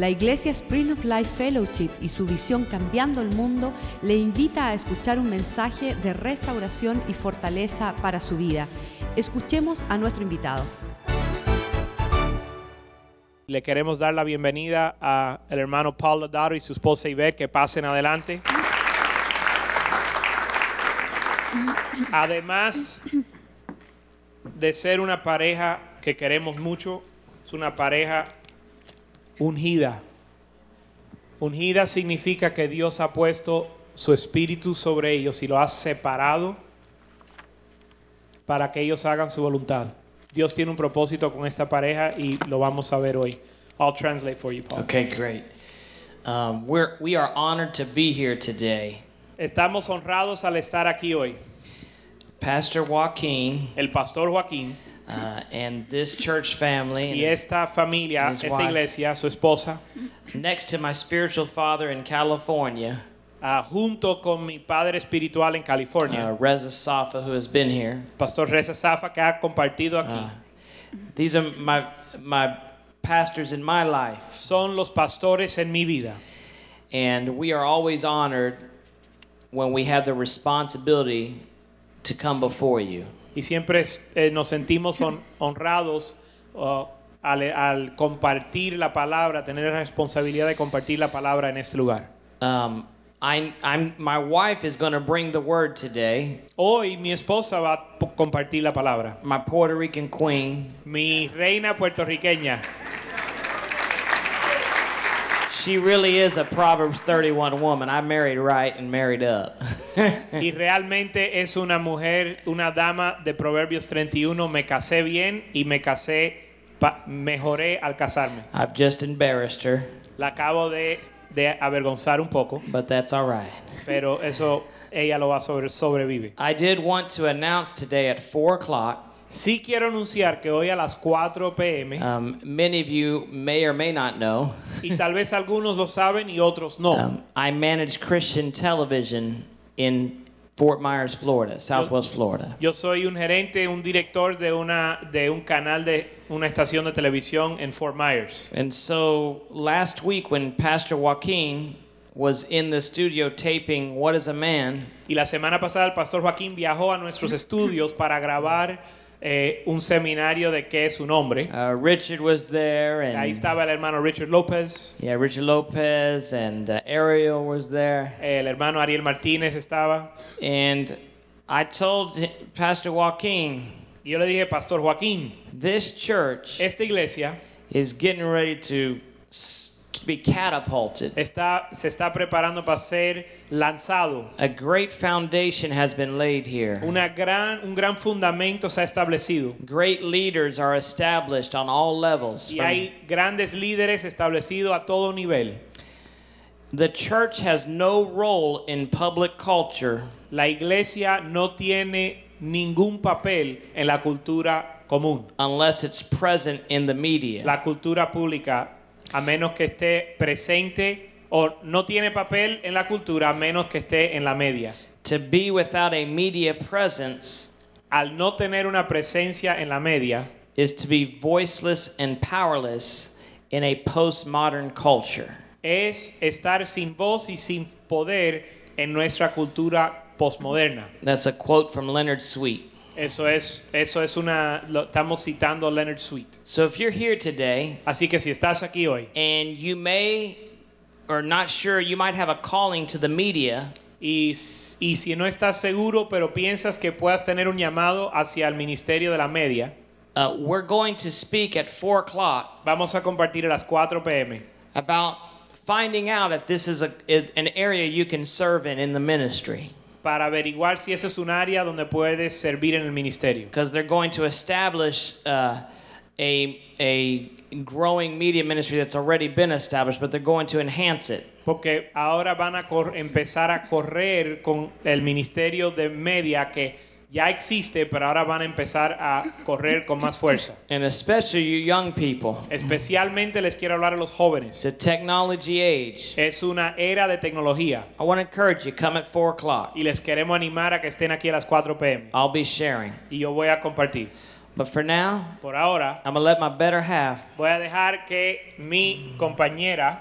La Iglesia Spring of Life Fellowship y su visión Cambiando el Mundo le invita a escuchar un mensaje de restauración y fortaleza para su vida. Escuchemos a nuestro invitado. Le queremos dar la bienvenida al hermano Paul Lodaro y su esposa Ivette, que pasen adelante. Además de ser una pareja que queremos mucho, es una pareja ungida. Ungida significa que Dios ha puesto su espíritu sobre ellos y lo ha separado para que ellos hagan su voluntad. Dios tiene un propósito con esta pareja y lo vamos a ver hoy. I'll translate for you, Paul. Okay, great. Um, we're, we are honored to be here today. Estamos honrados al estar aquí hoy. Pastor Joaquin El pastor Joaquín uh, and this church family, y and esta familia, esta wife. iglesia, su esposa, next to my spiritual father in California, ah, junto con mi padre espiritual en California, uh, Reza Safa, who has been here. Pastor Reza Zafa, que ha compartido aquí. Uh, these are my my pastors in my life, Son los pastores en mi vida. and we are always honored when we have the responsibility to come before you. Y siempre eh, nos sentimos hon- honrados ah, al, al compartir la palabra, tener la responsabilidad de compartir la palabra en este lugar. Um, I, I'm, my wife is going to bring the word today. Hoy mi esposa va a compartir la palabra. My Puerto Rican queen. Mi reina puertorriqueña. She really is a Proverbs 31 woman. I married right and married up. Y realmente es una mujer, una dama de Proverbios 31. Me casé bien y me casé, mejoré al casarme. I've just embarrassed her, La acabo de, de avergonzar un poco, but that's all right. pero eso ella lo va a sobre, sobrevive. I did want to announce today at 4 o'clock. Sí quiero anunciar que hoy a las 4 pm, Um, many of you may or may not know. y tal vez algunos lo saben y otros no. Um, I manage Christian television in Fort Myers, Florida, Southwest Florida. Yo soy un gerente, un director de, una, de un canal de una estación de televisión en Fort Myers. And so last week, when Pastor Joaquin was in the studio taping What is a Man, Y la semana pasada el pastor Joaquín viajó a nuestros estudios para grabar eh, un seminario de qué es un hombre. uh, Richard was there, and Ahí estaba el hermano Richard López, yeah, Richard Lopez and uh, Ariel was there. el hermano Ariel Martínez estaba. And I told Pastor Joaquin, Y yo le dije, Pastor Joaquín, this church esta iglesia is getting ready to s- be catapulted. está, se está preparando para ser lanzado. A great foundation has been laid here. Una gran, un gran fundamento se ha establecido. Great leaders are established on all levels. Y hay grandes líderes establecidos a todo nivel. The church has no role in public culture La iglesia no tiene ningún papel en la cultura común. unless it's present in the media. la cultura pública a menos que esté presente o no tiene papel en la cultura a menos que esté en la media. to be without a media presence Al no tener una presencia en la media is to be voiceless and powerless in a postmodern culture. es estar sin voz y sin poder en nuestra cultura postmoderna. That's a quote from Leonard Sweet. Eso es eso es una lo, estamos citando a Leonard Sweet. So if you're here today Así que si estás aquí hoy and you may or not sure you might have a calling to the media, y, si no estás seguro pero piensas que puedas tener un llamado hacia el ministerio de la media, uh, we're going to speak at 4 o'clock vamos a compartir a las 4 pm about finding out if this is, a, an area you can serve in in the ministry. Para averiguar si ese es un área donde puedes servir en el ministerio. because they're going to establish uh, a, a growing media ministry that's already been established, but they're going to enhance it. Porque ahora van a empezar a correr con el ministerio de media que ya existe, pero ahora van a empezar a correr con más fuerza. And especially you young people. Especialmente les quiero hablar a los jóvenes. It's a technology age. Es una era de tecnología I want to encourage you, come at 4 o'clock. y les queremos animar a que estén aquí a las 4 pm. I'll be sharing. Y yo voy a compartir. But for now, Por ahora, I'm to let my better half voy a dejar que mi compañera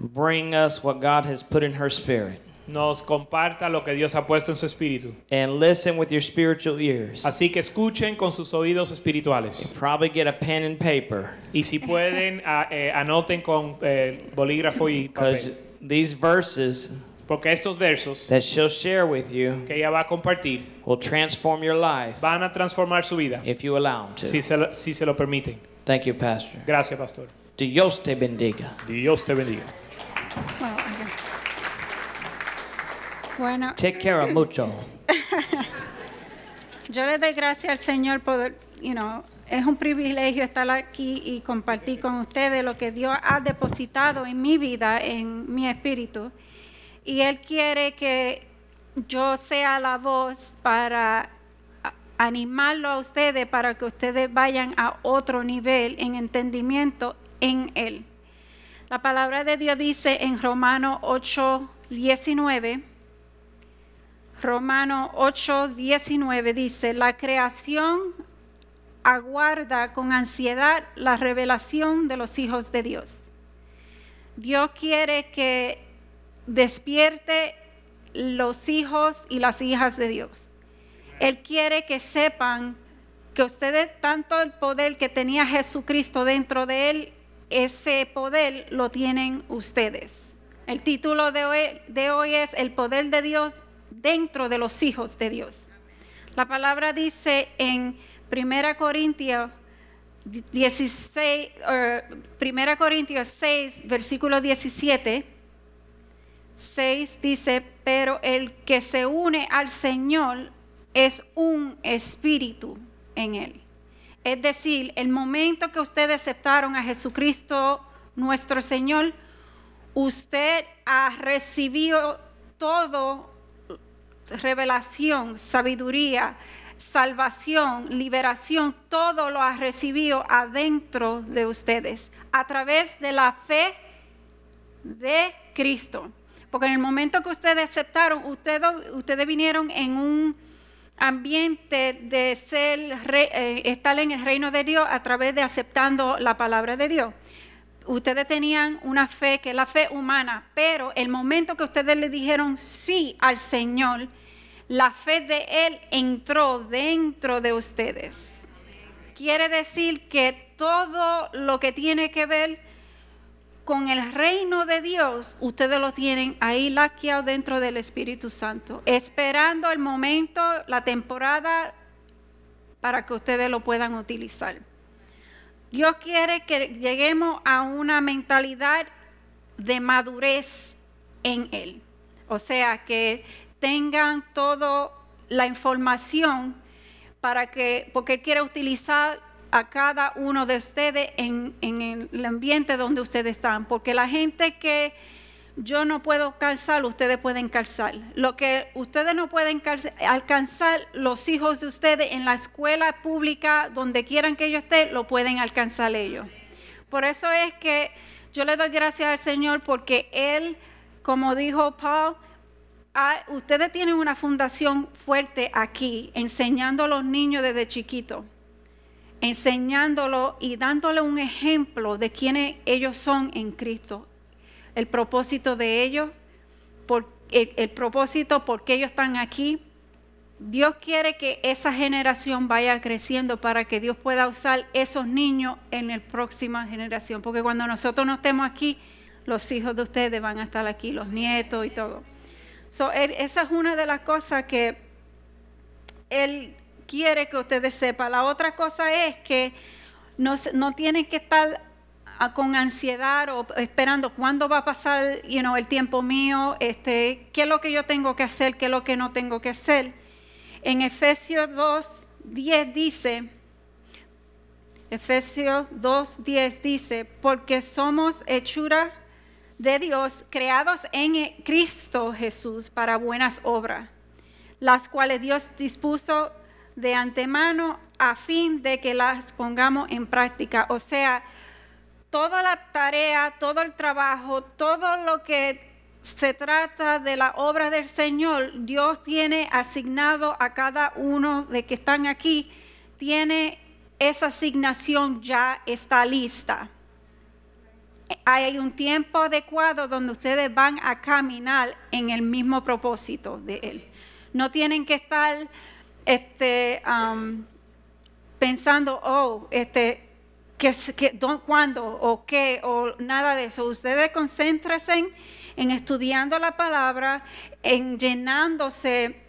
bring us what God has put in her spirit. Nos comparta lo que Dios ha puesto en su espíritu. And listen with your spiritual ears. Así que escuchen con sus oídos espirituales. Probably get a pen and paper Y si pueden, a- eh, anoten con eh, bolígrafo y because papel. these verses Porque estos versos that she'll share with you que ella va a compartir will transform your life van a transformar su vida if you allow them to. si se lo, si se lo permiten. Thank you, Pastor. Gracias, pastor. Dios te bendiga. Dios te bendiga. Wow, okay. Bueno, Te quiero mucho. yo le doy gracias al Señor por, you know, es un privilegio estar aquí y compartir con ustedes lo que Dios ha depositado en mi vida, en mi espíritu. Y Él quiere que yo sea la voz para animarlo a ustedes, para que ustedes vayan a otro nivel en entendimiento en Él. La palabra de Dios dice en Romanos 8, 19. Romano 8, 19 dice, la creación aguarda con ansiedad la revelación de los hijos de Dios. Dios quiere que despierte los hijos y las hijas de Dios. Él quiere que sepan que ustedes, tanto el poder que tenía Jesucristo dentro de él, ese poder lo tienen ustedes. El título de hoy, de hoy es El poder de Dios dentro de los hijos de Dios. La palabra dice en 1 Corintios 16, eh, 1 Corintios 6, versículo 17, 6 dice, pero el que se une al Señor es un espíritu en él. Es decir, el momento que ustedes aceptaron a Jesucristo nuestro Señor, usted ha recibido todo revelación, sabiduría, salvación, liberación, todo lo ha recibido adentro de ustedes a través de la fe de Cristo. Porque en el momento que ustedes aceptaron, ustedes, ustedes vinieron en un ambiente de ser, eh, estar en el reino de Dios a través de aceptando la palabra de Dios. Ustedes tenían una fe que es la fe humana, pero el momento que ustedes le dijeron sí al Señor, la fe de Él entró dentro de ustedes. Quiere decir que todo lo que tiene que ver con el reino de Dios, ustedes lo tienen ahí laqueado dentro del Espíritu Santo, esperando el momento, la temporada para que ustedes lo puedan utilizar. Dios quiere que lleguemos a una mentalidad de madurez en Él. O sea, que tengan toda la información para que, porque Él quiere utilizar a cada uno de ustedes en, en el ambiente donde ustedes están. Porque la gente que yo no puedo calzar, ustedes pueden calzar. Lo que ustedes no pueden calz- alcanzar, los hijos de ustedes en la escuela pública, donde quieran que ellos estén, lo pueden alcanzar ellos. Por eso es que yo le doy gracias al Señor porque Él, como dijo Paul, ah, ustedes tienen una fundación fuerte aquí, enseñando a los niños desde chiquitos, enseñándolo y dándole un ejemplo de quiénes ellos son en Cristo el propósito de ellos, el, propósito por qué ellos están aquí. Dios quiere que esa generación vaya creciendo para que Dios pueda usar esos niños en la próxima generación. Porque cuando nosotros no estemos aquí, los hijos de ustedes van a estar aquí, los nietos y todo. So, esa es una de las cosas que Él quiere que ustedes sepan. La otra cosa es que no, no tienen que estar con ansiedad o esperando cuándo va a pasar you el tiempo mío, este, qué es lo que yo tengo que hacer, qué es lo que no tengo que hacer. En Efesios 2, 10 dice, Efesios 2, 10 dice, porque somos hechura de Dios, creados en Cristo Jesús para buenas obras, las cuales Dios dispuso de antemano a fin de que las pongamos en práctica. O sea, toda la tarea, todo el trabajo, todo lo que se trata de la obra del Señor, Dios tiene asignado a cada uno de que están aquí, tiene esa asignación ya está lista. Hay un tiempo adecuado donde ustedes van a caminar en el mismo propósito de Él. No tienen que estar este, pensando, oh, este, que, cuándo o qué o nada de eso. Ustedes concéntrense en estudiando la palabra, en llenándose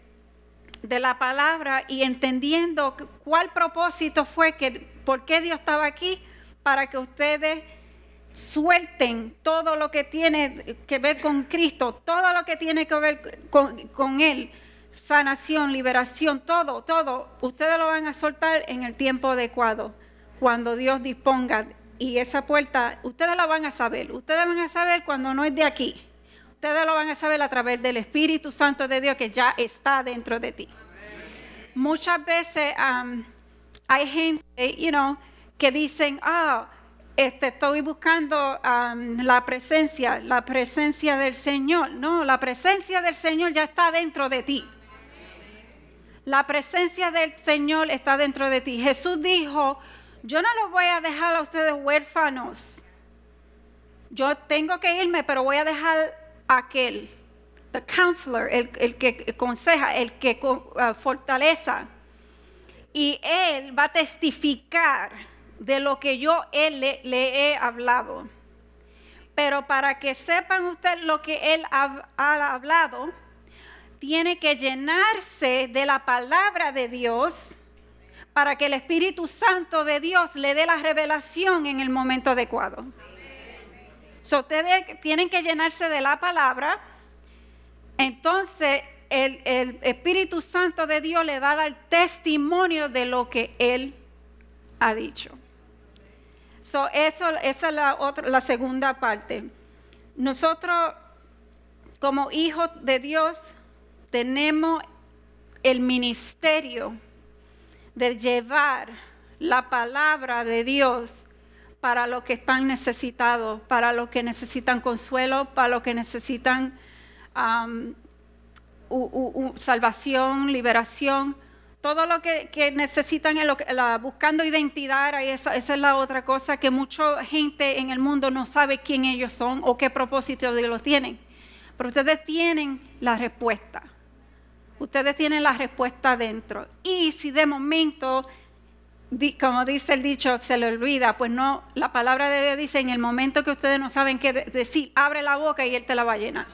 de la palabra y entendiendo cuál propósito fue que, por qué Dios estaba aquí, para que ustedes suelten todo lo que tiene que ver con Cristo, todo lo que tiene que ver con, con Él, sanación, liberación, todo, todo, ustedes lo van a soltar en el tiempo adecuado, cuando Dios disponga. Y esa puerta, ustedes la van a saber, ustedes van a saber cuando no es de aquí. Ustedes lo van a saber a través del Espíritu Santo de Dios que ya está dentro de ti. Muchas veces um, hay gente, you know, que dicen, ah, este, estoy buscando um, la presencia, la presencia del Señor. No, la presencia del Señor ya está dentro de ti. La presencia del Señor está dentro de ti. Jesús dijo, yo no los voy a dejar a ustedes huérfanos. Yo tengo que irme, pero voy a dejar aquel, the counselor, el, el que aconseja, el que uh, fortaleza. Y él va a testificar de lo que yo él le, he hablado. Pero para que sepan ustedes lo que él ha hablado, tiene que llenarse de la palabra de Dios para que el Espíritu Santo de Dios le dé la revelación en el momento adecuado ustedes tienen que llenarse de la palabra. Entonces el, Espíritu Santo de Dios le va a dar testimonio de lo que Él ha dicho. esa es la, otra, la segunda parte. Nosotros, como hijos de Dios, tenemos el ministerio de llevar la palabra de Dios para los que están necesitados, para los que necesitan consuelo, para los que necesitan salvación, liberación, todo lo que, necesitan buscando identidad, esa, esa, es la otra cosa, que mucha gente en el mundo no sabe quién ellos son o qué propósito de los tienen. Pero ustedes tienen la respuesta. Ustedes tienen la respuesta dentro. Y si de momento como dice el dicho, se le olvida, pues no, la palabra de Dios dice, en el momento que ustedes no saben qué decir, abre la boca y Él te la va a llenar.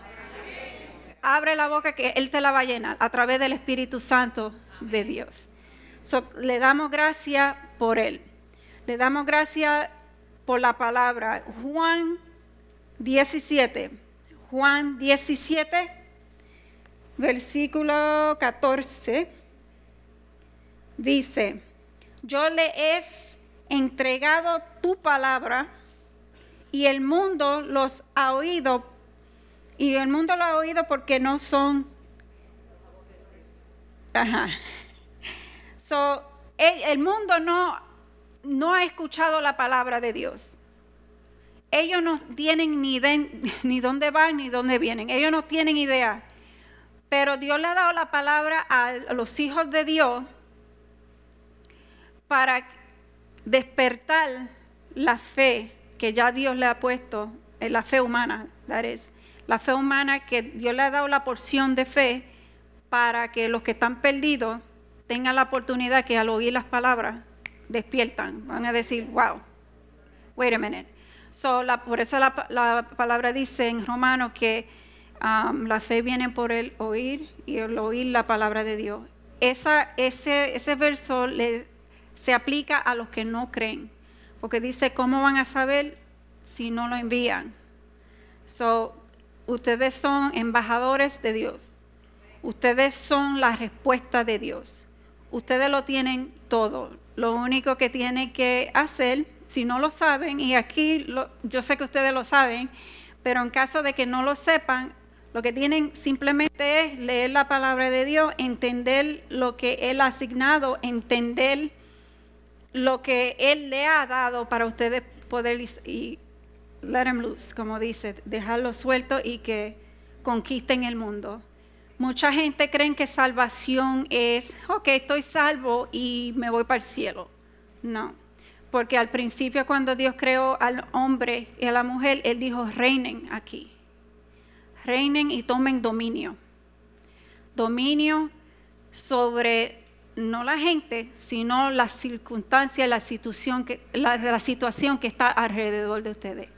Abre la boca que Él te la va a llenar a través del Espíritu Santo de Dios. le damos gracias por Él. Le damos gracias por la palabra. Juan 17. Juan 17, versículo 14, dice, yo le he entregado tu palabra y el mundo los ha oído. Y el mundo lo ha oído porque no son... Ajá. So, el, mundo no, no ha escuchado la palabra de Dios. Ellos no tienen ni, ni dónde van ni dónde vienen. Ellos no tienen idea. Pero Dios le ha dado la palabra a los hijos de Dios para despertar la fe que ya Dios le ha puesto, en la fe humana, la fe humana que Dios le ha dado la porción de fe para que los que están perdidos tengan la oportunidad que al oír las palabras despiertan, van a decir, wow, wait a minute. So, por eso la, palabra dice en Romano que la fe viene por el oír y el oír la palabra de Dios. Esa, ese, ese verso le se aplica a los que no creen, porque dice, ¿cómo van a saber si no lo envían? So, ustedes son embajadores de Dios. Ustedes son la respuesta de Dios. Ustedes lo tienen todo. Lo único que tienen que hacer, si no lo saben, y aquí yo sé que ustedes lo saben, pero en caso de que no lo sepan, lo que tienen simplemente es leer la palabra de Dios, entender lo que Él ha asignado, entender lo que Él le ha dado para ustedes poder y let him loose, como dice, dejarlo suelto y que conquisten el mundo. Mucha gente cree que salvación es, ok, estoy salvo y me voy para el cielo. No, porque al principio cuando Dios creó al hombre y a la mujer, Él dijo, reinen aquí. Reinen y tomen dominio. Dominio sobre no la gente, sino la circunstancia, la situación que, la, la situación que está alrededor de ustedes.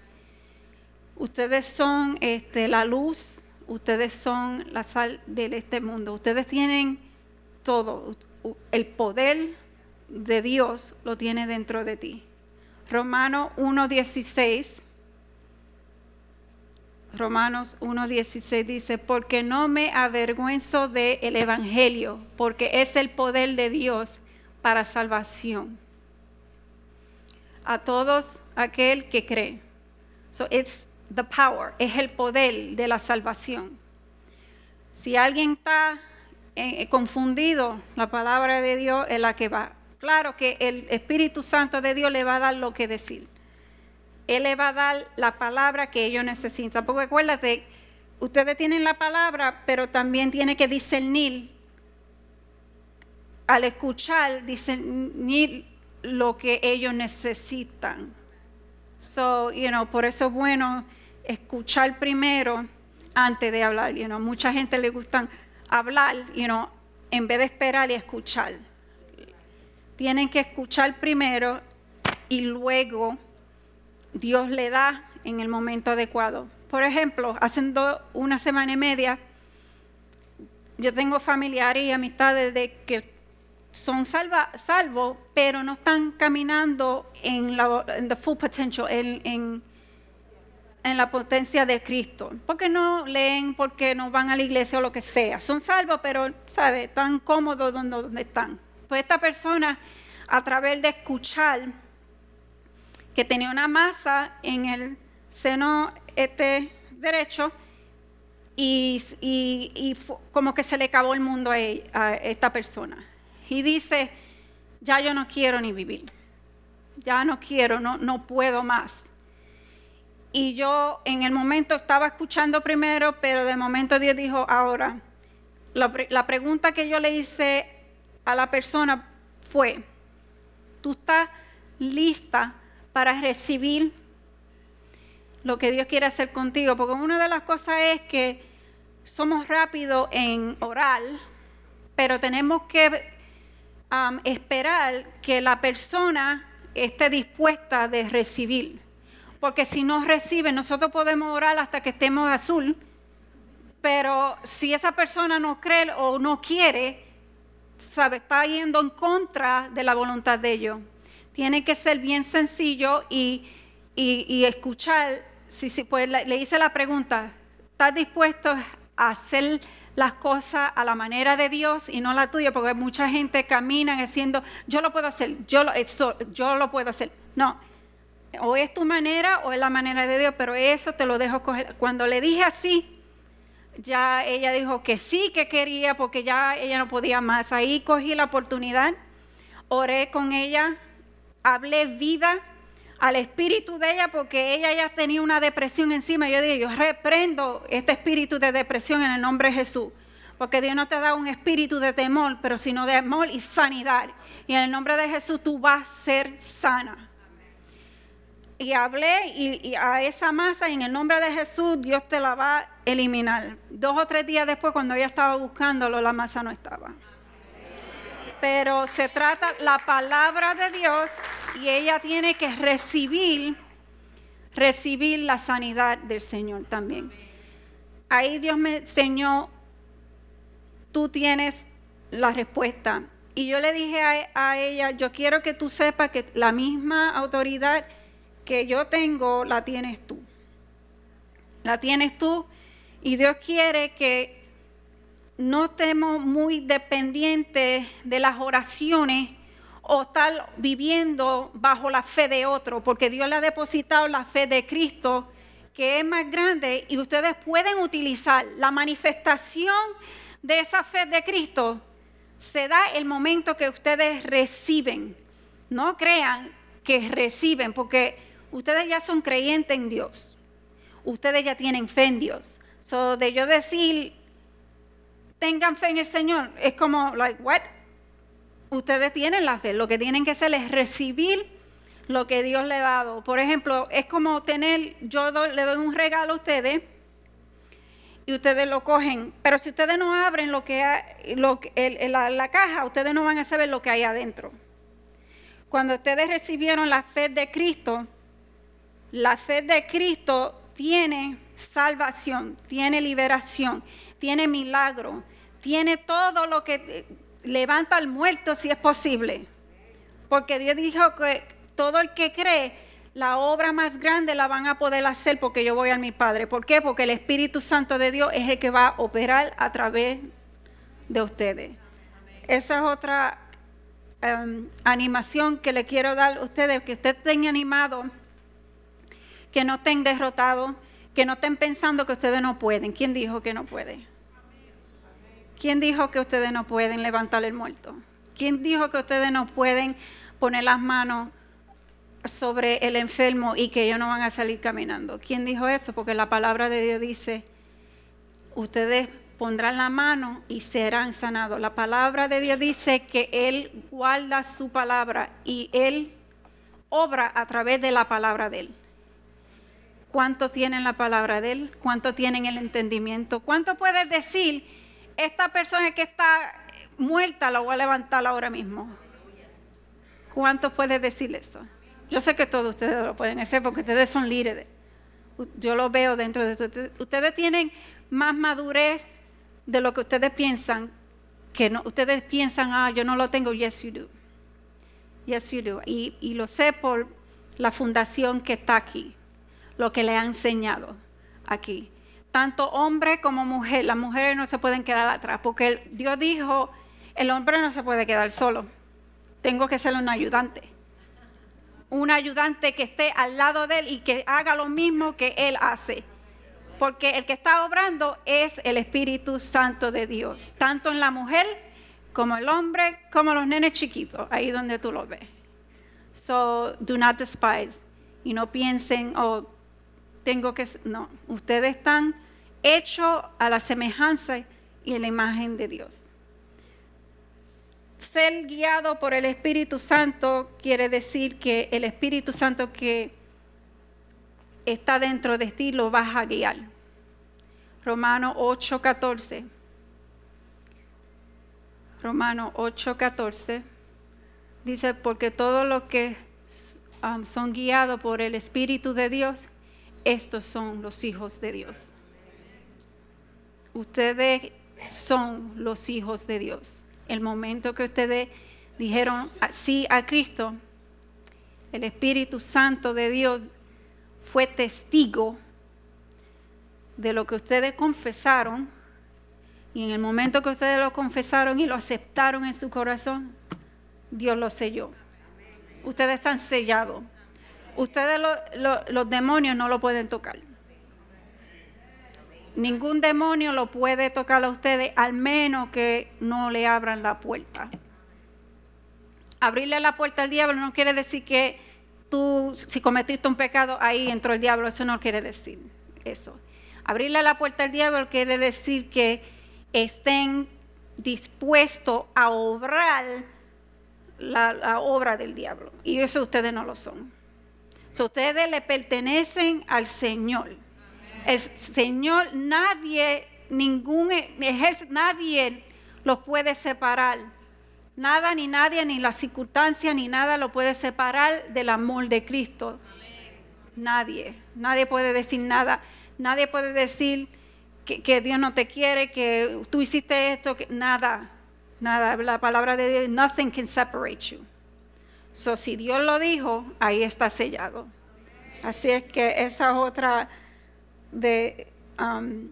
Ustedes son este, la luz, ustedes son la sal de este mundo, ustedes tienen todo, el poder de Dios lo tiene dentro de ti. Romano 1.16. Romanos 1.16 dice, porque no me avergüenzo del el Evangelio, porque es el poder de Dios para salvación. A todos aquel que cree. So it's the power, es el poder de la salvación. Si alguien está eh, confundido, la palabra de Dios es la que va. Claro que el Espíritu Santo de Dios le va a dar lo que decir. Él le va a dar la palabra que ellos necesitan. Porque acuérdate, ustedes tienen la palabra, pero también tiene que discernir, al escuchar, discernir lo que ellos necesitan. So, you know, por eso es bueno escuchar primero antes de hablar. You know, mucha gente le gusta hablar, you know, en vez de esperar y escuchar. Tienen que escuchar primero y luego Dios le da en el momento adecuado. Por ejemplo, hace una semana y media, yo tengo familiares y amistades de que son salvos, pero no están caminando en la the full potential, en en la potencia de Cristo. Porque no leen, porque no van a la iglesia o lo que sea. Son salvos, pero, ¿sabe? Están cómodos donde, están. Pues esta persona, a través de escuchar que tenía una masa en el seno este derecho y, como que se le acabó el mundo a, a esta persona. Y dice, ya yo no quiero ni vivir. Ya no quiero, no, no puedo más y yo en el momento estaba escuchando primero, pero de momento Dios dijo, ahora, la, pregunta que yo le hice a la persona fue, ¿tú estás lista para recibir lo que Dios quiere hacer contigo? Porque una de las cosas es que somos rápidos en orar, pero tenemos que um, esperar que la persona esté dispuesta de recibir porque si no recibe, nosotros podemos orar hasta que estemos azul, pero si esa persona no cree o no quiere, está yendo en contra de la voluntad de ellos. Tiene que ser bien sencillo y, escuchar, si, si pues le, hice la pregunta, ¿estás dispuesto a hacer las cosas a la manera de Dios y no la tuya? Porque mucha gente camina diciendo, yo lo puedo hacer, yo lo, yo lo puedo hacer. No, o es tu manera o es la manera de Dios, pero eso te lo dejo coger. Cuando le dije así, ya ella dijo que sí que quería porque ya ella no podía más. Ahí cogí la oportunidad, oré con ella, hablé vida al espíritu de ella porque ella ya tenía una depresión encima. Yo dije, yo reprendo este espíritu de depresión en el nombre de Jesús. Porque Dios no te da un espíritu de temor, pero sino de amor y sanidad. Y en el nombre de Jesús tú vas a ser sana y hablé y, a esa masa y en el nombre de Jesús Dios te la va a eliminar. Dos o tres días después cuando ella estaba buscándolo la masa no estaba. Pero se trata la palabra de Dios y ella tiene que recibir recibir la sanidad del Señor también. Ahí Dios me enseñó, tú tienes la respuesta. Y yo le dije a, a ella, yo quiero que tú sepas que la misma autoridad que yo tengo la tienes tú. La tienes tú y Dios quiere que no estemos muy dependientes de las oraciones o estar viviendo bajo la fe de otro, porque Dios le ha depositado la fe de Cristo, que es más grande, y ustedes pueden utilizar la manifestación de esa fe de Cristo. Se da el momento que ustedes reciben. No crean que reciben, porque ustedes ya son creyentes en Dios. Ustedes ya tienen fe en Dios. So, de yo decir, tengan fe en el Señor, es como, like, what? Ustedes tienen la fe. Lo que tienen que hacer es recibir lo que Dios le ha dado. Por ejemplo, es como tener, yo le doy un regalo a ustedes y ustedes lo cogen, pero si ustedes no abren lo que la, la caja, ustedes no van a saber lo que hay adentro. Cuando ustedes recibieron la fe de Cristo, la fe de Cristo tiene salvación, tiene liberación, tiene milagro, tiene todo lo que levanta al muerto si es posible. Porque Dios dijo que todo el que cree, la obra más grande la van a poder hacer porque yo voy a mi Padre. ¿Por qué? Porque el Espíritu Santo de Dios es el que va a operar a través de ustedes. Esa es otra em, animación que le quiero dar a ustedes, que ustedes estén animados, que no estén derrotados, que no estén pensando que ustedes no pueden. ¿Quién dijo que no puede? ¿Quién dijo que ustedes no pueden levantar el muerto? ¿Quién dijo que ustedes no pueden poner las manos sobre el enfermo y que ellos no van a salir caminando? ¿Quién dijo eso? Porque la palabra de Dios dice, ustedes pondrán la mano y serán sanados. La palabra de Dios dice que Él guarda su palabra y Él obra a través de la palabra de Él. ¿Cuánto tienen la palabra de Él? ¿Cuánto tienen el entendimiento? ¿Cuánto puedes decir, esta persona que está muerta la voy a levantar ahora mismo? ¿Cuánto puedes decir eso? Yo sé que todos ustedes lo pueden hacer porque ustedes son líderes. Yo lo veo dentro de ustedes. Ustedes tienen más madurez de lo que ustedes piensan. Que no, ustedes piensan, ah, yo no lo tengo. Yes, you do. Yes, you do. Y, y lo sé por la fundación que está aquí, lo que le ha enseñado aquí. Tanto hombre como mujer, las mujeres no se pueden quedar atrás, porque Dios dijo, el hombre no se puede quedar solo. Tengo que ser un ayudante un ayudante que esté al lado de él y que haga lo mismo que él hace. Porque el que está obrando es el Espíritu Santo de Dios, tanto en la mujer como el hombre, como los nenes chiquitos, ahí donde tú lo ves. So, do not despise. Y no piensen, oh, tengo que... s-". No, ustedes están hechos a la semejanza y a la imagen de Dios ser guiado por el Espíritu Santo quiere decir que el Espíritu Santo que está dentro de ti lo vas a guiar. Romano 8:14. Romano 8:14 dice, porque todos los que um, son guiados por el Espíritu de Dios, estos son los hijos de Dios. Ustedes son los hijos de Dios. El momento que ustedes dijeron sí a Cristo, el Espíritu Santo de Dios fue testigo de lo que ustedes confesaron y en el momento que ustedes lo confesaron y lo aceptaron en su corazón, Dios lo selló. Ustedes están sellados. Ustedes lo- lo- los demonios no lo pueden tocar. Ningún demonio lo puede tocar a ustedes al menos que no le abran la puerta. Abrirle la puerta al diablo no quiere decir que tú, si cometiste un pecado, ahí entró el diablo. Eso no quiere decir eso. Abrirle la puerta al diablo quiere decir que estén dispuestos a obrar la, obra del diablo. Y eso ustedes no lo son. So, ustedes le pertenecen al Señor. El Señor, nadie, ningún ejército, nadie los puede separar. Nada ni nadie, ni la circunstancia, ni nada lo puede separar del amor de Cristo. Nadie, nadie puede decir nada. Nadie puede decir que, que Dios no te quiere, que tú hiciste esto, que nada, nada. La palabra de Dios, nothing can separate you. So, si Dios lo dijo, ahí está sellado. Así es que esa es otra de um,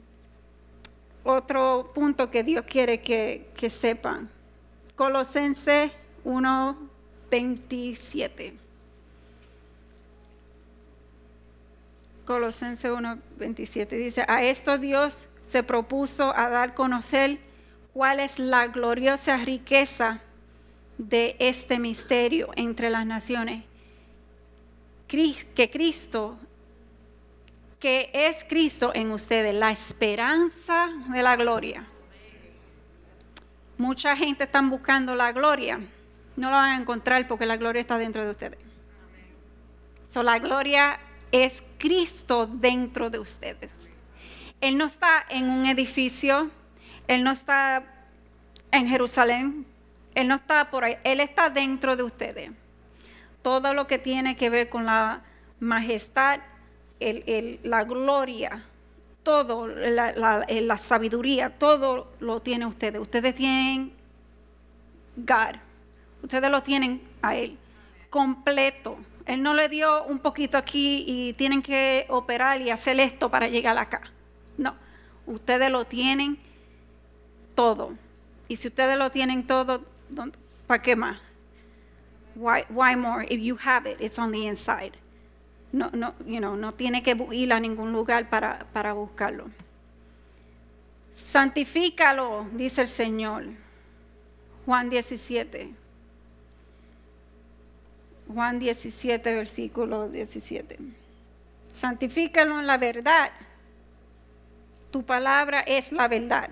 otro punto que Dios quiere que, que sepan. Colosense 1:27. Colosense 1:27 dice, a esto Dios se propuso a dar conocer cuál es la gloriosa riqueza de este misterio entre las naciones. Que Cristo, que es Cristo en ustedes, la esperanza de la gloria. Mucha gente está buscando la gloria, No lo van a encontrar porque la gloria está dentro de ustedes. So, la gloria es Cristo dentro de ustedes. Él no está en un edificio, Él no está en Jerusalén, Él no está por ahí, Él está dentro de ustedes. Todo lo que tiene que ver con la majestad, el- el- la gloria, todo, la, la- la sabiduría, todo lo tiene ustedes. Ustedes tienen God. Ustedes lo tienen a Él completo. Él no le dio un poquito aquí y tienen que operar y hacer esto para llegar acá. No, ustedes lo tienen todo. Y si ustedes lo tienen todo, ¿dónde- ¿para qué más? Why, why more? If you have it, it's on the inside. No, no, you know, no tiene que ir a ningún lugar para, para buscarlo. Santifícalo, dice el Señor. Juan 17. Juan 17, versículo 17. Santifícalo en la verdad. Tu palabra es la verdad.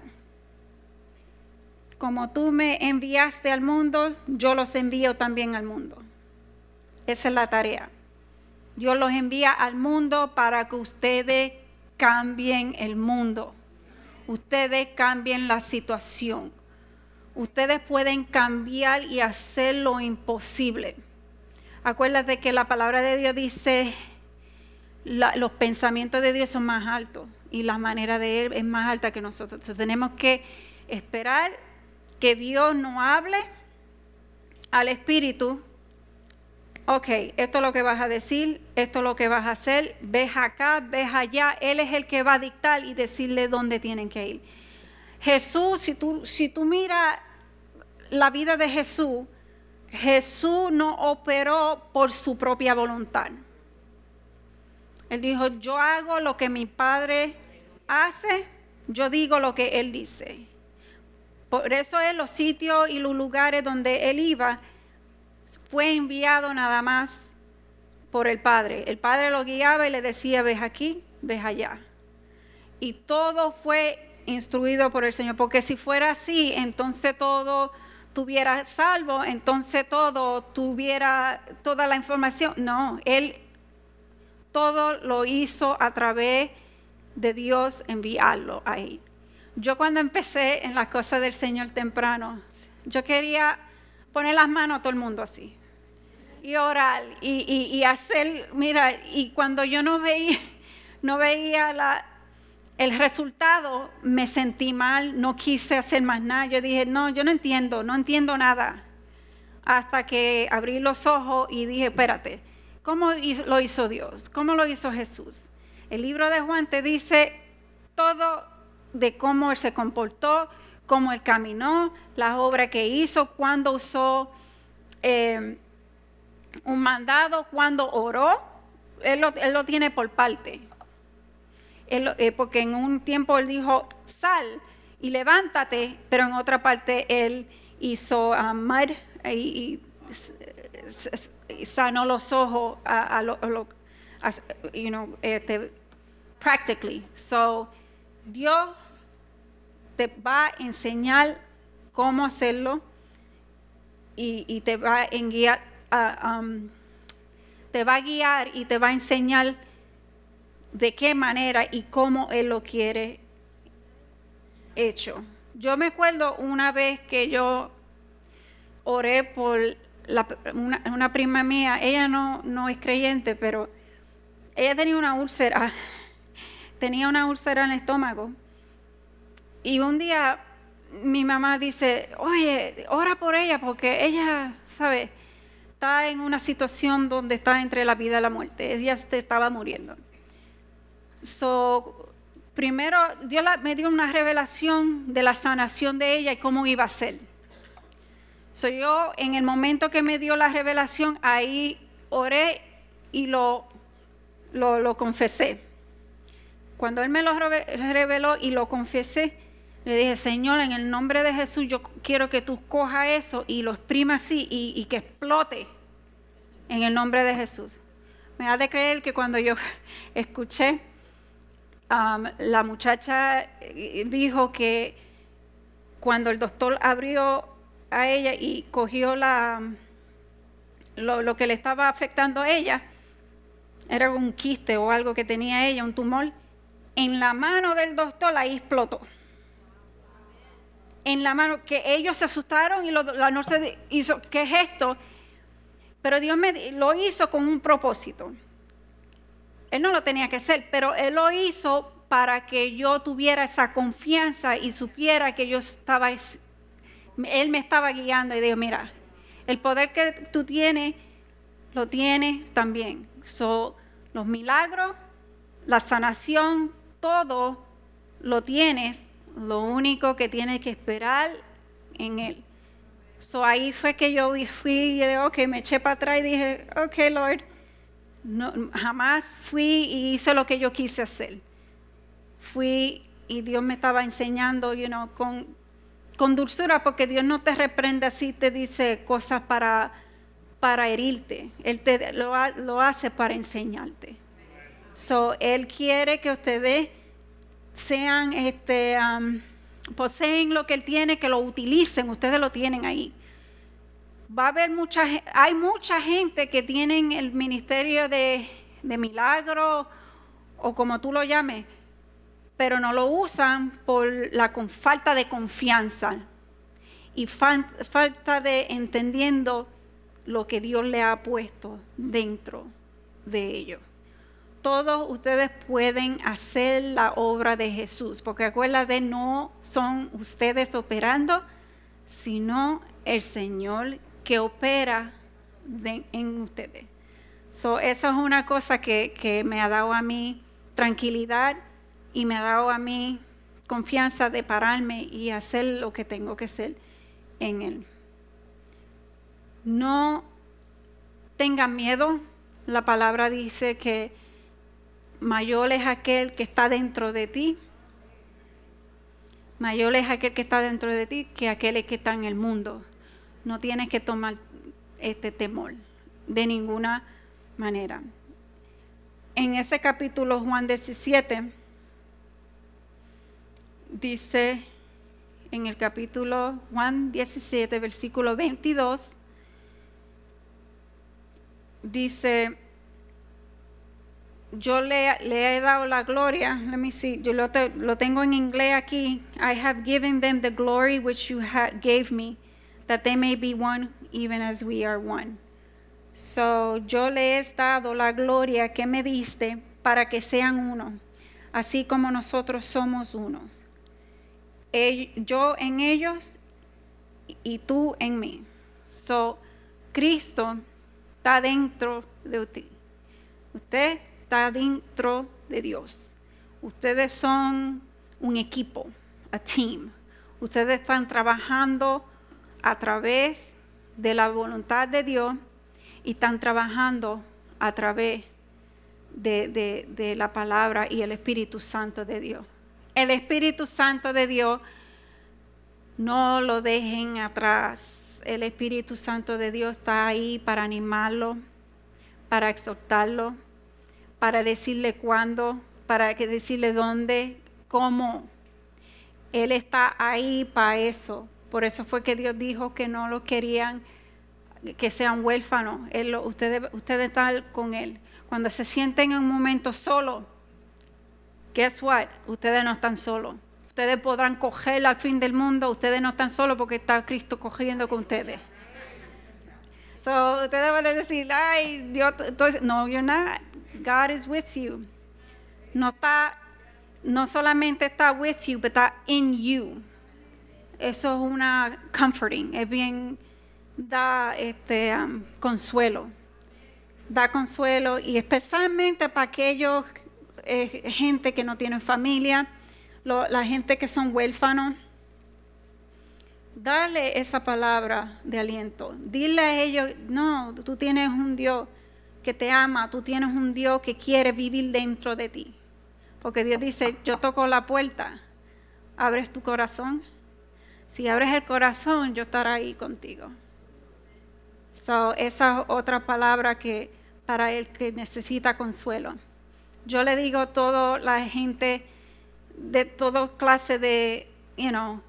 Como tú me enviaste al mundo, yo los envío también al mundo. Esa es la tarea. Dios los envía al mundo para que ustedes cambien el mundo. Ustedes cambien la situación. Ustedes pueden cambiar y hacer lo imposible. Acuérdate que la palabra de Dios dice, los pensamientos de Dios son más altos y la manera de Él es más alta que nosotros. Entonces, tenemos que esperar que Dios nos hable al Espíritu. Ok, esto es lo que vas a decir, esto es lo que vas a hacer, ves acá, ves allá. Él es el que va a dictar y decirle dónde tienen que ir. Jesús, si tú, si tú miras la vida de Jesús, Jesús no operó por su propia voluntad. Él dijo, yo hago lo que mi padre hace, yo digo lo que él dice. Por eso en los sitios y los lugares donde él iba, fue enviado nada más por el Padre. El Padre lo guiaba y le decía, ves aquí, ves allá. Y todo fue instruido por el Señor, porque si fuera así, entonces todo tuviera salvo, entonces todo tuviera toda la información. No, Él todo lo hizo a través de Dios enviarlo ahí. Yo cuando empecé en las cosas del Señor temprano, yo quería poner las manos a todo el mundo así y orar y, y- hacer, mira, y cuando yo no veía, no veía la, el resultado, me sentí mal, no quise hacer más nada. Yo dije, no, yo no entiendo, no entiendo nada. Hasta que abrí los ojos y dije, espérate, ¿cómo lo hizo Dios? ¿Cómo lo hizo Jesús? El libro de Juan te dice todo de cómo él se comportó, cómo él caminó, las obras que hizo, cuándo usó eh, un mandado, cuando oró, él lo, tiene por parte. Eh, porque en un tiempo él dijo, sal y levántate, pero en otra parte él hizo ah, mud y, sanó los ojos a, lo, you know, este, practically. So, Dios te va a enseñar cómo hacerlo y, y te va a guiar, um, te va a guiar y te va a enseñar de qué manera y cómo Él lo quiere hecho. Yo me acuerdo una vez que yo oré por una, prima mía, ella no, no es creyente, pero ella tenía una úlcera, tenía una úlcera en el estómago. Y un día mi mamá dice, oye, ora por ella porque ella, ¿sabe? Está en una situación donde está entre la vida y la muerte. Ella se estaba muriendo. So, primero, Dios me dio una revelación de la sanación de ella y cómo iba a ser. So, yo, en el momento que me dio la revelación, ahí oré y lo, lo, lo confesé. Cuando Él me lo reve- reveló y lo confesé, le dije, Señor, en el nombre de Jesús, yo quiero que tú cojas eso y lo exprimas así y, y que explote en el nombre de Jesús. Me ha de creer que cuando yo escuché, um, la muchacha eh, dijo que cuando el doctor abrió a ella y cogió la, lo, que le estaba afectando a ella, era un quiste o algo que tenía ella, un tumor, en la mano del doctor ahí explotó. En la mano, que ellos se asustaron y la no se hizo, ¿qué es esto? Pero Dios me, lo hizo con un propósito. Él no lo tenía que hacer, pero Él lo hizo para que yo tuviera esa confianza y supiera que yo estaba, Él me estaba guiando y dijo, mira, el poder que tú tienes, lo tienes también. So, los milagros, la sanación, todo lo tienes. Lo único que tienes que esperar en Él. So, ahí fue que yo fui y dije, ok, me eché para atrás y dije, ok, Lord, jamás fui y hice lo que yo quise hacer. Fui y Dios me estaba enseñando, you know, con, con dulzura, porque Dios no te reprende así, te dice cosas para, para herirte. Él te, lo, lo hace para enseñarte. So, él quiere que ustedes sean, este, um, poseen lo que él tiene, que lo utilicen, ustedes lo tienen ahí. Va a haber mucha, hay mucha gente que tienen el ministerio de, milagro o como tú lo llames, pero no lo usan por la con- falta de confianza y falta de entendiendo lo que Dios le ha puesto dentro de ellos. Todos ustedes pueden hacer la obra de Jesús, porque acuérdate, no son ustedes operando, sino el Señor que opera en ustedes. So, eso es una cosa que, que me ha dado a mí tranquilidad y me ha dado a mí confianza de pararme y hacer lo que tengo que hacer en Él. No tengan miedo. La palabra dice que mayor es aquel que está dentro de ti. Mayor es aquel que está dentro de ti que aquel que está en el mundo. No tienes que tomar este temor de ninguna manera. En ese capítulo Juan 17 dice en el capítulo Juan 17 versículo 22 dice yo le, he dado la gloria. Let me see. Yo lo, te- lo tengo en inglés aquí. I have given them the glory which you gave me, that they may be one, even as we are one. So, yo le he dado la gloria que me diste para que sean uno, así como nosotros somos unos. Yo en ellos y tú en mí. So, Cristo está dentro de ti. Usted está dentro de Dios. Ustedes son un equipo, a team. Ustedes están trabajando a través de la voluntad de Dios y están trabajando a través de, de- de la palabra y el Espíritu Santo de Dios. El Espíritu Santo de Dios no lo dejen atrás. El Espíritu Santo de Dios está ahí para animarlo, para exhortarlo, para decirle cuándo, para que decirle dónde, cómo. Él está ahí para eso. Por eso fue que Dios dijo que no lo querían que sean huérfanos. Él lo- ustedes, ustedes están con Él. Cuando se sienten en un momento solo, guess what? Ustedes no están solos. Ustedes podrán coger al fin del mundo. Ustedes no están solos porque está Cristo cogiendo con ustedes. So, ustedes van a decir, ay, Dios, entonces, no, you're not. God is with you. No está, no solamente está with you, pero está in you. Eso es una comforting, es bien, da este um, consuelo. Da consuelo y especialmente para aquellos eh, gente que no tienen familia, lo- la gente que son huérfanos. Dale esa palabra de aliento. Dile a ellos, no, tú tienes un Dios que te ama, tú tienes un Dios que quiere vivir dentro de ti. Porque Dios dice, yo toco la puerta, abres tu corazón. Si abres el corazón, yo estaré ahí contigo. So, esa es otra palabra que para el que necesita consuelo. Yo le digo a toda la gente de toda clase de, you know,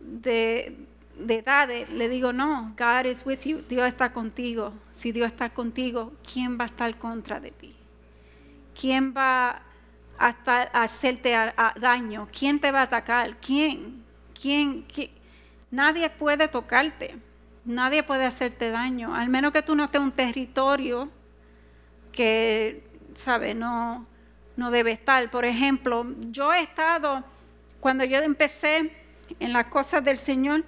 de, de edades, le digo, no, God is with you, Dios está contigo. Si Dios está contigo, ¿quién va a estar contra de ti? ¿Quién va a, estar- a hacerte daño? ¿Quién te va a atacar? ¿Quién? ¿Quién? ¿Qui- Nadie puede tocarte, nadie puede hacerte daño, al menos que tú no estés en un territorio que, ¿sabes? No, no debe estar. Por ejemplo, yo he estado, cuando yo empecé en las cosas del Señor,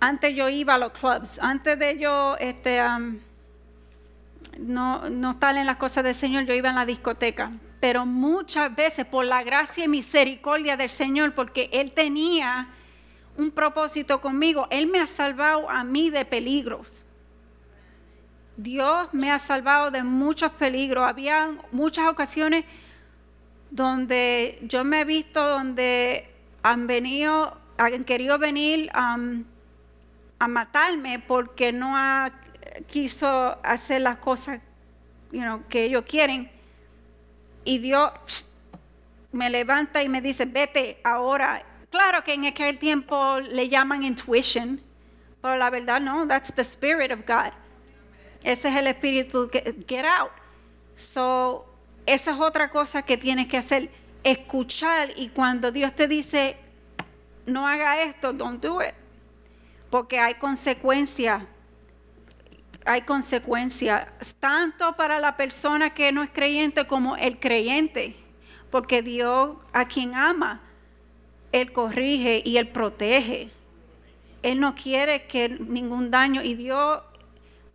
antes yo iba a los clubs, antes de yo este, no, no estar en las cosas del Señor, yo iba en la discoteca. Pero muchas veces, por la gracia y misericordia del Señor, porque Él tenía un propósito conmigo, Él me ha salvado a mí de peligros. Dios me ha salvado de muchos peligros. Había muchas ocasiones donde yo me he visto donde han venido, han querido venir am, a matarme porque no ha quiso hacer las cosas you know, que ellos quieren. Y Dios me levanta y me dice, vete ahora. Claro que en aquel tiempo le llaman intuition, pero la verdad no, that's the spirit of God. Ese es el espíritu que get out. So, esa es otra cosa que tienes que hacer, escuchar y cuando Dios te dice no haga esto, don't do it. Porque hay consecuencias. Hay consecuencias tanto para la persona que no es creyente como el creyente. Porque Dios a quien ama, Él corrige y Él protege. Él no quiere que ningún daño y Dios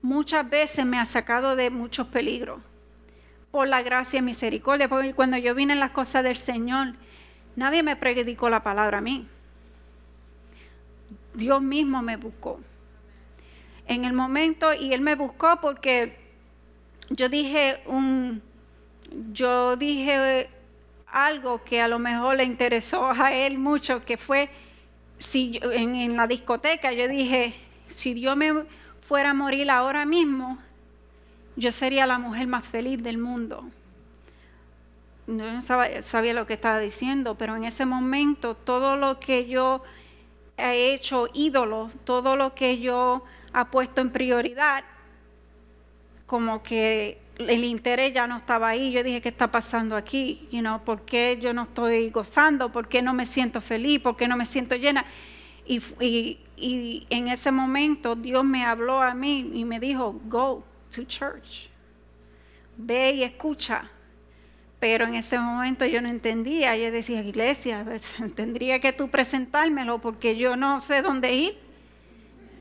muchas veces me ha sacado de muchos peligros por la gracia y misericordia. Porque cuando yo vine en las cosas del Señor, nadie me predicó la palabra a mí. Dios mismo me buscó. En el momento, y Él me buscó porque yo dije un, yo dije algo que a lo mejor le interesó a Él mucho, que fue, si yo- en, la discoteca, yo dije, si Dios me fuera a morir ahora mismo, yo sería la mujer más feliz del mundo. Yo no sabía lo que estaba diciendo, pero en ese momento todo lo que yo he hecho ídolo, todo lo que yo ha puesto en prioridad, como que el interés ya no estaba ahí. Yo dije, ¿qué está pasando aquí? You know, ¿Por qué yo no estoy gozando? ¿Por qué no me siento feliz? ¿Por qué no me siento llena? Y, y en ese momento Dios me habló a mí y me dijo, go to church. Ve y escucha. Pero en ese momento yo no entendía. Yo decía, iglesia, pues, tendría que tú presentármelo porque yo no sé dónde ir.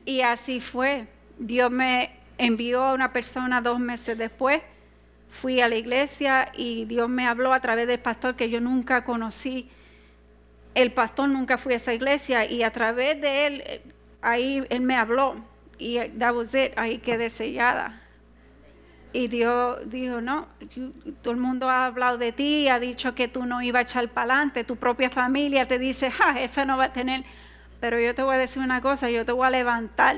Y así fue. Dios me envió a una persona dos meses después. Fui a la iglesia y Dios me habló a través del pastor que yo nunca conocí. El pastor nunca fui a esa iglesia y a través de él, eh, ahí él me habló. Y that was it, ahí quedé sellada. Y Dios dijo, no, todo el mundo ha hablado de ti, ha dicho que tú no ibas a echar para adelante, tu propia familia te dice, ja, esa no va a tener, pero yo te voy a decir una cosa, yo te voy a levantar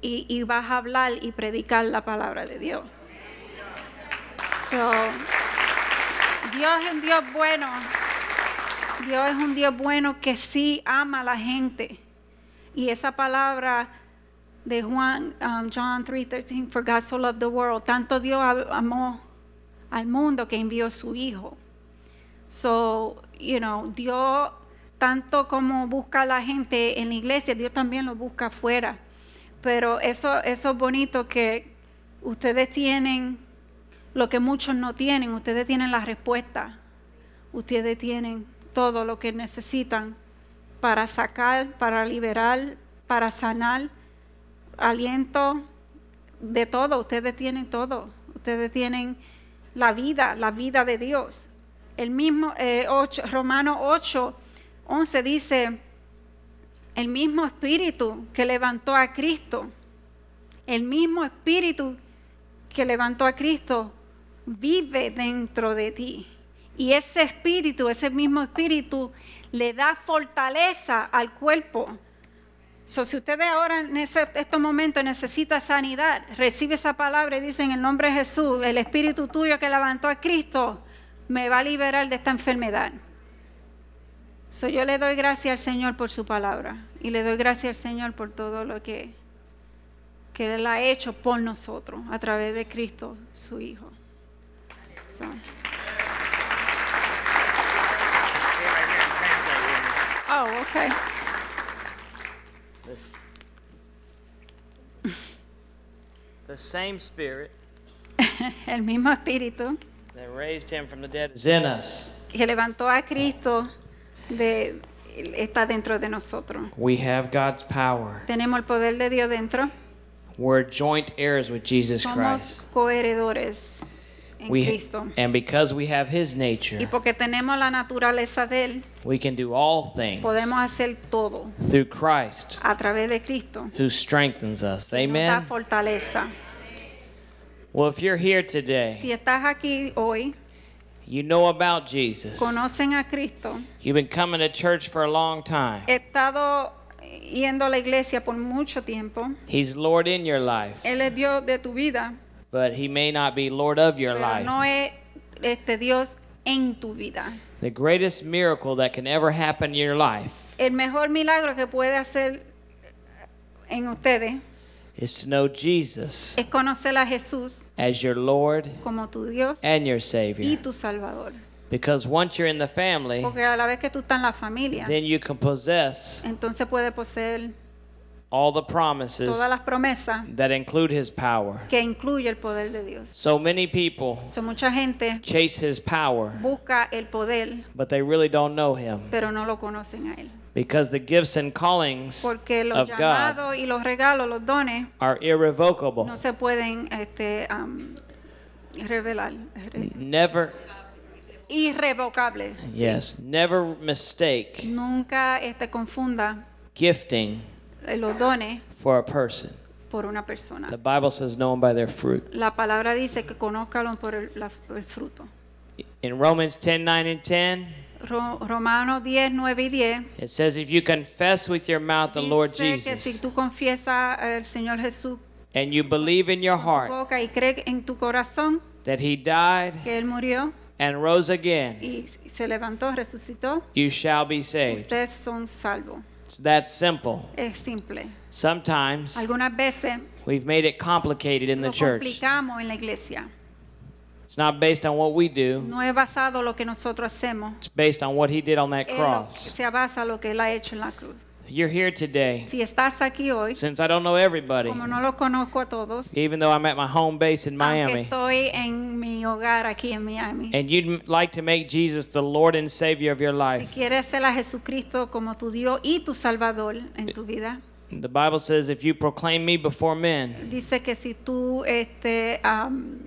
y, y vas a hablar y predicar la palabra de Dios. So, Dios es un Dios bueno, Dios es un Dios bueno que sí ama a la gente. Y esa palabra de Juan, um, John 3:13, for God so loved the world, tanto Dios amó al mundo que envió su hijo. So, you know, Dios tanto como busca a la gente en la iglesia, Dios también lo busca afuera. Pero eso, eso es bonito que ustedes tienen lo que muchos no tienen, ustedes tienen la respuesta. Ustedes tienen todo lo que necesitan para sacar, para liberar, para sanar, aliento, de todo. Ustedes tienen todo. Ustedes tienen la vida, la vida de Dios. El mismo eh, Romano 8, 11 dice, el mismo espíritu que levantó a Cristo, el mismo espíritu que levantó a Cristo vive dentro de ti. Y ese espíritu, ese mismo espíritu, le da fortaleza al cuerpo. So, si ustedes ahora en ese- estos momentos necesitan sanidad, recibe esa palabra y dice en el nombre de Jesús, el espíritu tuyo que levantó a Cristo me va a liberar de esta enfermedad. So, yo le doy gracias al Señor por su palabra y le doy gracias al Señor por todo lo que, que Él ha hecho por nosotros a través de Cristo, su Hijo. So, oh, okay. This, the same Spirit El mismo Espíritu that raised him from the dead is in us. que levantó a Cristo de, está dentro de nosotros. We have God's power. Tenemos el poder de Dios dentro. We're joint heirs with Jesus Somos Christ. coheredores en We, Cristo. and because we have His nature, Y porque tenemos la naturaleza de Él, we can do all things podemos hacer todo through Christ a través de Cristo. who strengthens us. nos da Amen. fortaleza. Well, if you're here today, Si estás aquí hoy, you know about Jesus. conocen a Cristo. You've been coming to church for a long time. He estado yendo a la iglesia por mucho tiempo. He's Lord in your life, Él es Dios de tu vida, but He may not be Lord of your pero life. no es este Dios en tu vida. The greatest miracle that can ever happen in your life El mejor milagro que puede hacer eh, en ustedes is to know Jesus es conocer a Jesús as your Lord como tu Dios and your y Savior. tu Salvador. Because once you're in the family, Porque a la vez que tú estás en la familia, then you can possess entonces puedes poseer all the promises todas las promesas that include His power. que incluye el poder de Dios. So many people So, mucha gente chase His power, busca el poder, but they really don't know Him. pero no lo conocen a Él. Because the gifts and callings Porque los of God y los regalos, los dones, are irrevocable. no se pueden este, am, revelar. Never, Irrevocables. yes, never mistake Nunca este, confunda gifting eh, for a person. por una persona. The Bible says, know them by their fruit. La palabra dice que conózcalo por el, la- el fruto. In Romans 10 9 and 10, Ro- Romanos 10, 9 y 10 it says, If you confess with your mouth the Lord dice que si Jesus tú confiesas al Señor Jesús and you believe in your heart boca y crees en tu corazón that He died que Él murió and rose again, y se levantó, resucitó, you shall be saved. ustedes son salvos. It's that simple. Es simple. Sometimes Algunas veces we've made it complicated in the lo church. complicamos en la iglesia. It's not based on what we do, No es basado lo que nosotros hacemos, it's based on what He did on that es lo- cross. se basa lo que Él ha hecho en la cruz. You're here today. Si estás aquí hoy, Since I don't know everybody, como no lo conozco a todos, even though I'm at my home base in aunque Miami, estoy en mi hogar aquí en Miami, and you'd like to make Jesus the Lord and Savior of your si life, quieres ser a Jesucristo como tu Dios y tu Salvador en tu vida, the Bible says, if you proclaim me before men, dice que si tú este, am,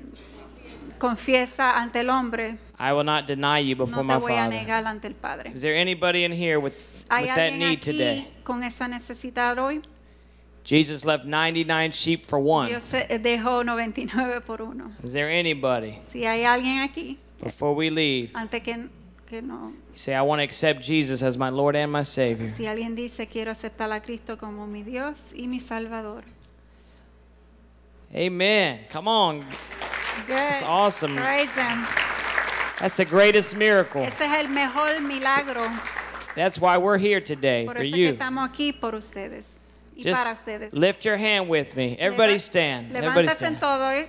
confiesas ante el hombre, I will not deny you before no te my voy a Father. negar ante el Padre. Is there anybody in here with, with ¿Hay that alguien need aquí today? con esa necesidad hoy? Jesus left 99 sheep for one. Dios se- dejó 99 por uno. Is there anybody Si hay alguien aquí, before we leave? antes que, que no, say, I want to accept Jesus as my Lord and my Savior. si alguien dice quiero aceptar a Cristo como mi Dios y mi Salvador. Amen. Come on. Good. awesome. Praise Him. That's the greatest miracle. Ese es el mejor milagro. That's why we're here today Por for eso que you. estamos aquí por ustedes y para Just ustedes. lift your hand with me. Everybody Leva- stand. Everybody Levántate en stand. todo. ¿eh?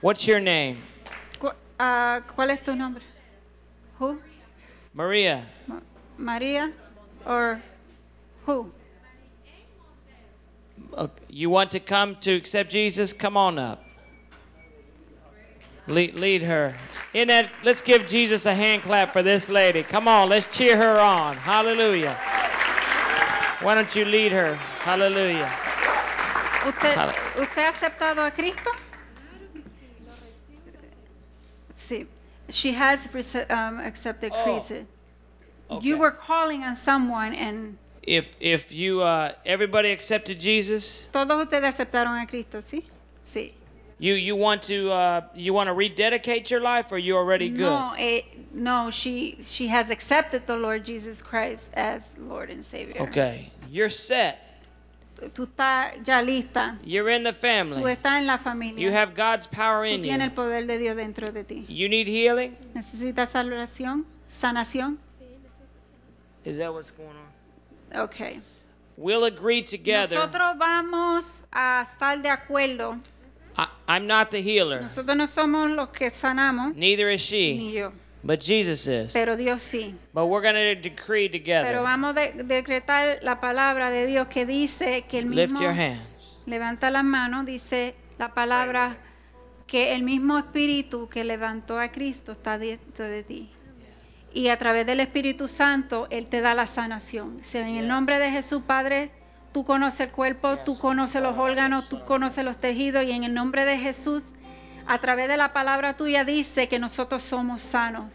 What's your name? Cu- ah, ¿Cuál es tu nombre? Who? Maria. Ma- María or who? Okay. You want to come to accept Jesus? Come on up. Lead, lead her. In that, let's give Jesus a hand clap for this lady. Come on, let's cheer her on. Hallelujah. Why don't you lead her? Hallelujah. ¿Usted, ¿Usted ha aceptado a Cristo? Sí. She has um, accepted Christ. You Oh. Okay. were calling on someone and If if you uh, everybody accepted Jesus, todos ustedes aceptaron a Cristo, ¿sí? Sí. You you want to uh, you want to rededicate your life, or you already good? No, eh, no, she she has accepted the Lord Jesus Christ as Lord and Savior. Okay, you're set. Tú- Tú estás ya lista. You're in the family. Tú estás en la familia. You have God's power Tú in tienes el you. poder de Dios dentro de ti. You need healing. ¿Necesitas salvación? ¿Sanación? Is that what's going on? Okay. We'll agree together. Nosotros vamos a estar de acuerdo. I, I'm not the healer, Nosotros no somos los que sanamos, neither is she, ni yo, but Jesus is. pero Dios sí. But we're going to decree Pero together. vamos a de- decretar la palabra de Dios que dice que el Lift mismo your hands. levanta las manos, dice la palabra que el mismo espíritu que levantó a Cristo está dentro de ti. Y a través del Espíritu Santo, Él te da la sanación. En el nombre de Jesús, Padre, tú conoces el cuerpo, tú conoces los órganos, tú conoces los tejidos. Y en el nombre de Jesús, a través de la palabra tuya, dice que nosotros somos sanos.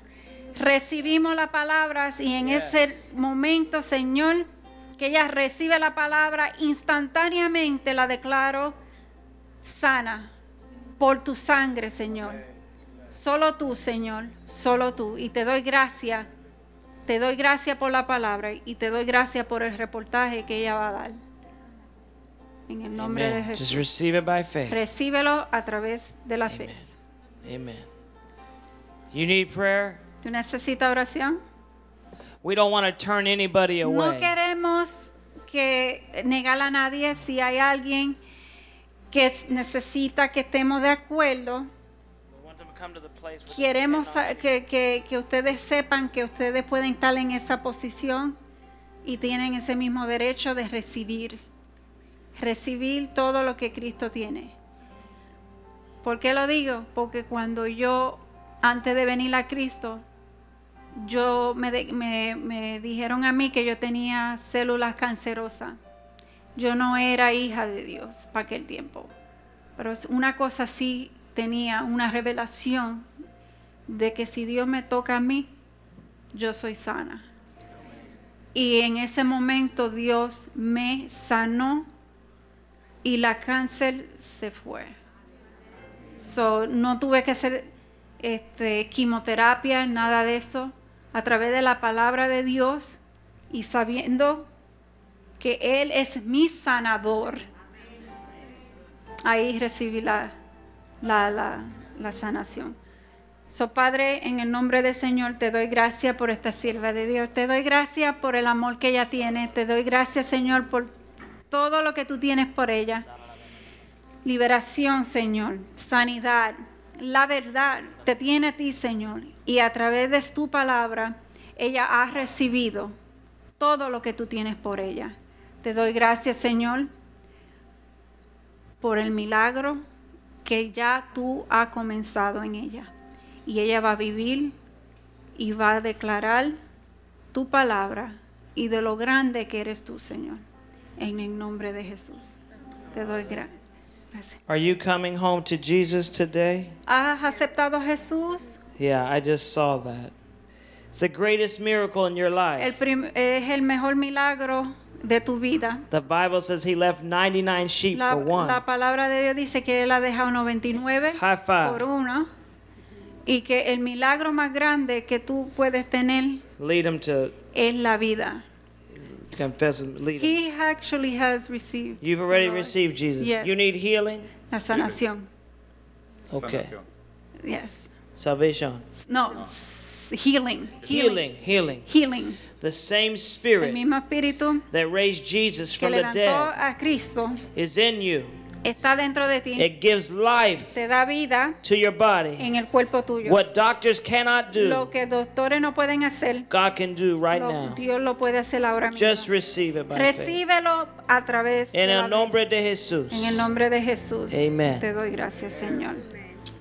Recibimos las palabras y en ese momento, Señor, que ella recibe la palabra, instantáneamente la declaro sana por tu sangre, Señor. Solo tú, Señor, solo tú. Y te doy gracias, te doy gracias por la palabra y te doy gracias por el reportaje que ella va a dar. En el nombre de Amen. Just Jesús. receive it by faith. Recíbelo a través de la fe. Amen. You need prayer? ¿Tú necesitas oración? We don't want to turn anybody No away. queremos que negar a nadie si hay alguien que necesita que estemos de acuerdo. We want them to come to the place where Queremos que, que- que ustedes sepan que ustedes pueden estar en esa posición y tienen ese mismo derecho de recibir. Recibir todo lo que Cristo tiene. ¿Por qué lo digo? Porque cuando yo, antes de venir a Cristo, yo me, me- me dijeron a mí que yo tenía células cancerosas. Yo no era hija de Dios para aquel tiempo. Pero una cosa sí tenía una revelación de que si Dios me toca a mí, yo soy sana. Y en ese momento Dios me sanó y la cáncer se fue. So, no tuve que hacer este, quimioterapia, nada de eso. A través de la palabra de Dios y sabiendo que Él es mi sanador, ahí recibí la, la, la, sanación. So, Padre, en el nombre del Señor, te doy gracias por esta sierva de Dios. Te doy gracias por el amor que ella tiene. Te doy gracias, Señor, por todo lo que tú tienes por ella. Liberación, Señor. Sanidad. La verdad te tiene a ti, Señor. Y a través de tu palabra, ella ha recibido todo lo que tú tienes por ella. Te doy gracias, Señor, por el milagro que ya tú has comenzado en ella. Y ella va a vivir y va a declarar tu palabra y de lo grande que eres tú, Señor. En el nombre de Jesús. Te doy gra- gracias. Are you coming home to Jesus today? ¿Has aceptado a Jesús? Yeah, I just saw that. It's the greatest miracle in your life. es el mejor milagro de tu vida. The Bible says he left 99 sheep La, for one. la palabra de Dios dice que Él ha dejado 99 High five. por uno. Y que el milagro más grande que tú puedes tener Lead him to es la vida. Confess. him. Lead him. He actually has received You've already received Jesus. Yes. You need healing? la sanación. Okay. Yes. Salvation. No, s- healing. Healing. Healing. Healing. The same spirit that raised Jesus from the dead a is in you. Está dentro de ti. It gives life Te da vida to your body. en el cuerpo tuyo. What doctors cannot Lo do, que doctores no pueden hacer, God can do right lo- now. Dios lo puede hacer ahora mismo. Just receive it by faith. Recíbelo a través En el nombre de Jesús. En el nombre de Jesús. Amen. Te doy gracias, Señor.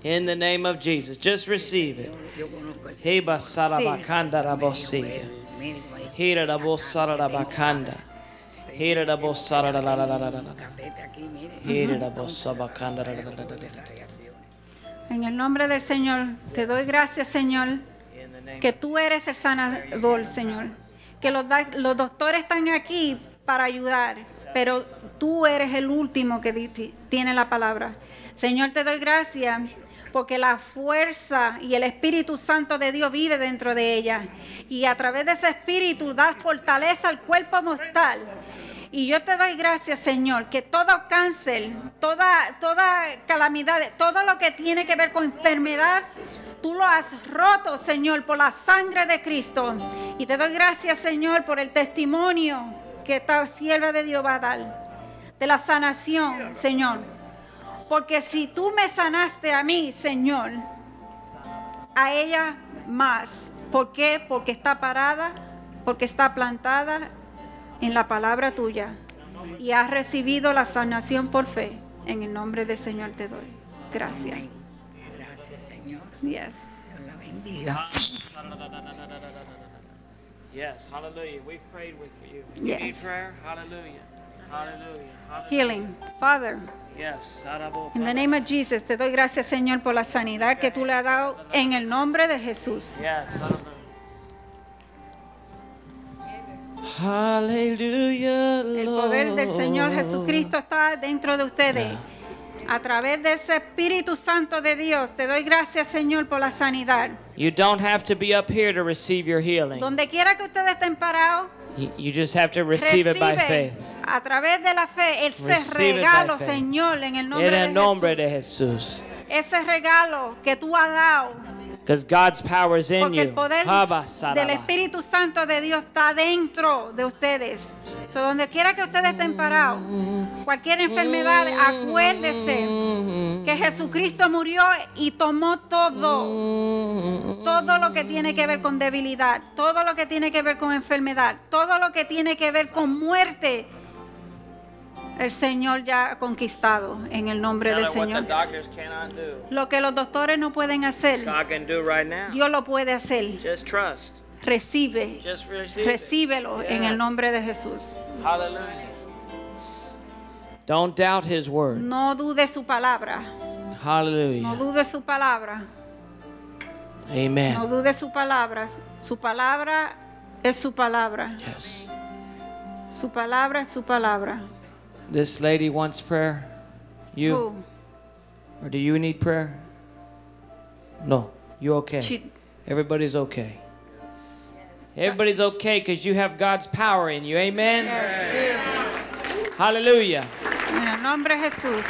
In the name of Jesus. Just receive it. Heba sarabakanda. Hira rabosara rabakanda. En el nombre del Señor, te doy gracias, Señor, que tú eres el sanador, Señor. Que los, los doctores están aquí para ayudar, pero tú eres el último que tiene la palabra. Señor, te doy gracias porque la fuerza y el Espíritu Santo de Dios vive dentro de ella. Y a través de ese Espíritu da fortaleza al cuerpo mortal. Y yo te doy gracias, Señor, que todo cáncer, toda, toda calamidad, todo lo que tiene que ver con enfermedad, tú lo has roto, Señor, por la sangre de Cristo. Y te doy gracias, Señor, por el testimonio que esta sierva de Dios va a dar de la sanación, Señor. Porque si tú me sanaste a mí, Señor, a ella más. ¿Por qué? Porque está parada, porque está plantada en la palabra tuya y has recibido la sanación por fe. En el nombre del Señor te doy. Gracias. Gracias, Señor. Yes. Dios la bendiga. Yes, hallelujah. We prayed with you. You Yes. need prayer? Hallelujah. Healing. Father, in the name of Jesus, te doy gracias, Señor, por la sanidad que tú le has dado en el nombre de Jesús. Yes. Hallelujah. Hallelujah. El poder del Señor Jesucristo está dentro de ustedes. A través de ese Espíritu Santo de Dios, te doy gracias, Señor, por la sanidad. You don't have to be up here to receive your healing. Donde quiera que ustedes estén parados, You you just have to receive it by faith. a través de la fe ese Receive it by regalo, faith. Señor, en el nombre En el nombre Jesús. de Jesús. Ese regalo que tú has dado, God's power is in porque el you. poder Haba del. Espíritu Santo de Dios está dentro de ustedes. So, donde quiera que ustedes estén parados, cualquier enfermedad, acuérdese que Jesucristo murió y tomó todo. Todo lo que tiene que ver con debilidad, todo lo que tiene que ver con enfermedad, todo lo que tiene que ver con muerte. El Señor ya ha conquistado en el nombre del Señor. Lo que los doctores no pueden hacer. Dios lo puede hacer. Just trust. Recibe, Just receive it. recíbelo en el nombre de Jesús. Hallelujah. Don't doubt his word. No dude su palabra, no Hallelujah. dude su palabra, no Amen. dude su palabra. Su palabra es su palabra. Yes. Su palabra es su palabra. This lady wants prayer. You Who? or do you need prayer? No. You okay? She- Everybody's okay. Everybody's okay because you have God's power in you. Amen. Hallelujah. En el nombre Jesús.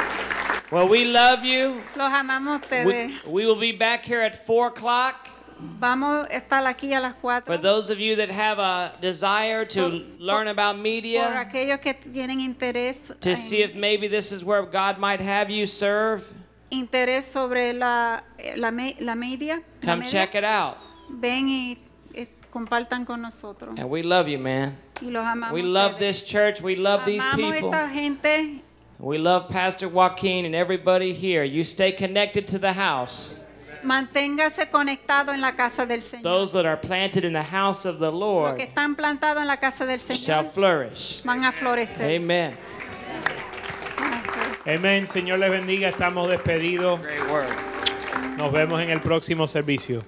Well, we love you. Los amamos ustedes. We, we will be back here at 4 o'clock. Vamos a estar aquí a las 4. For those of you that have a desire to learn about Por media, aquellos que tienen interés, to en- see if maybe this is where God might have you serve, interés sobre la, la, la media, la come media, check it out. ven y eh, compartan con nosotros. And we love you, man. Y los amamos. We love ustedes. this church. We love these people. esta gente. We love Pastor Joaquin and everybody here. You stay connected to the house. Manténgase conectado en la casa del Señor. Those that are planted in the house of the Los Lord que están plantados en la casa del shall Señor flourish. van a florecer. Amen. Amén. Señor les bendiga. Estamos despedidos. Nos vemos en el próximo servicio.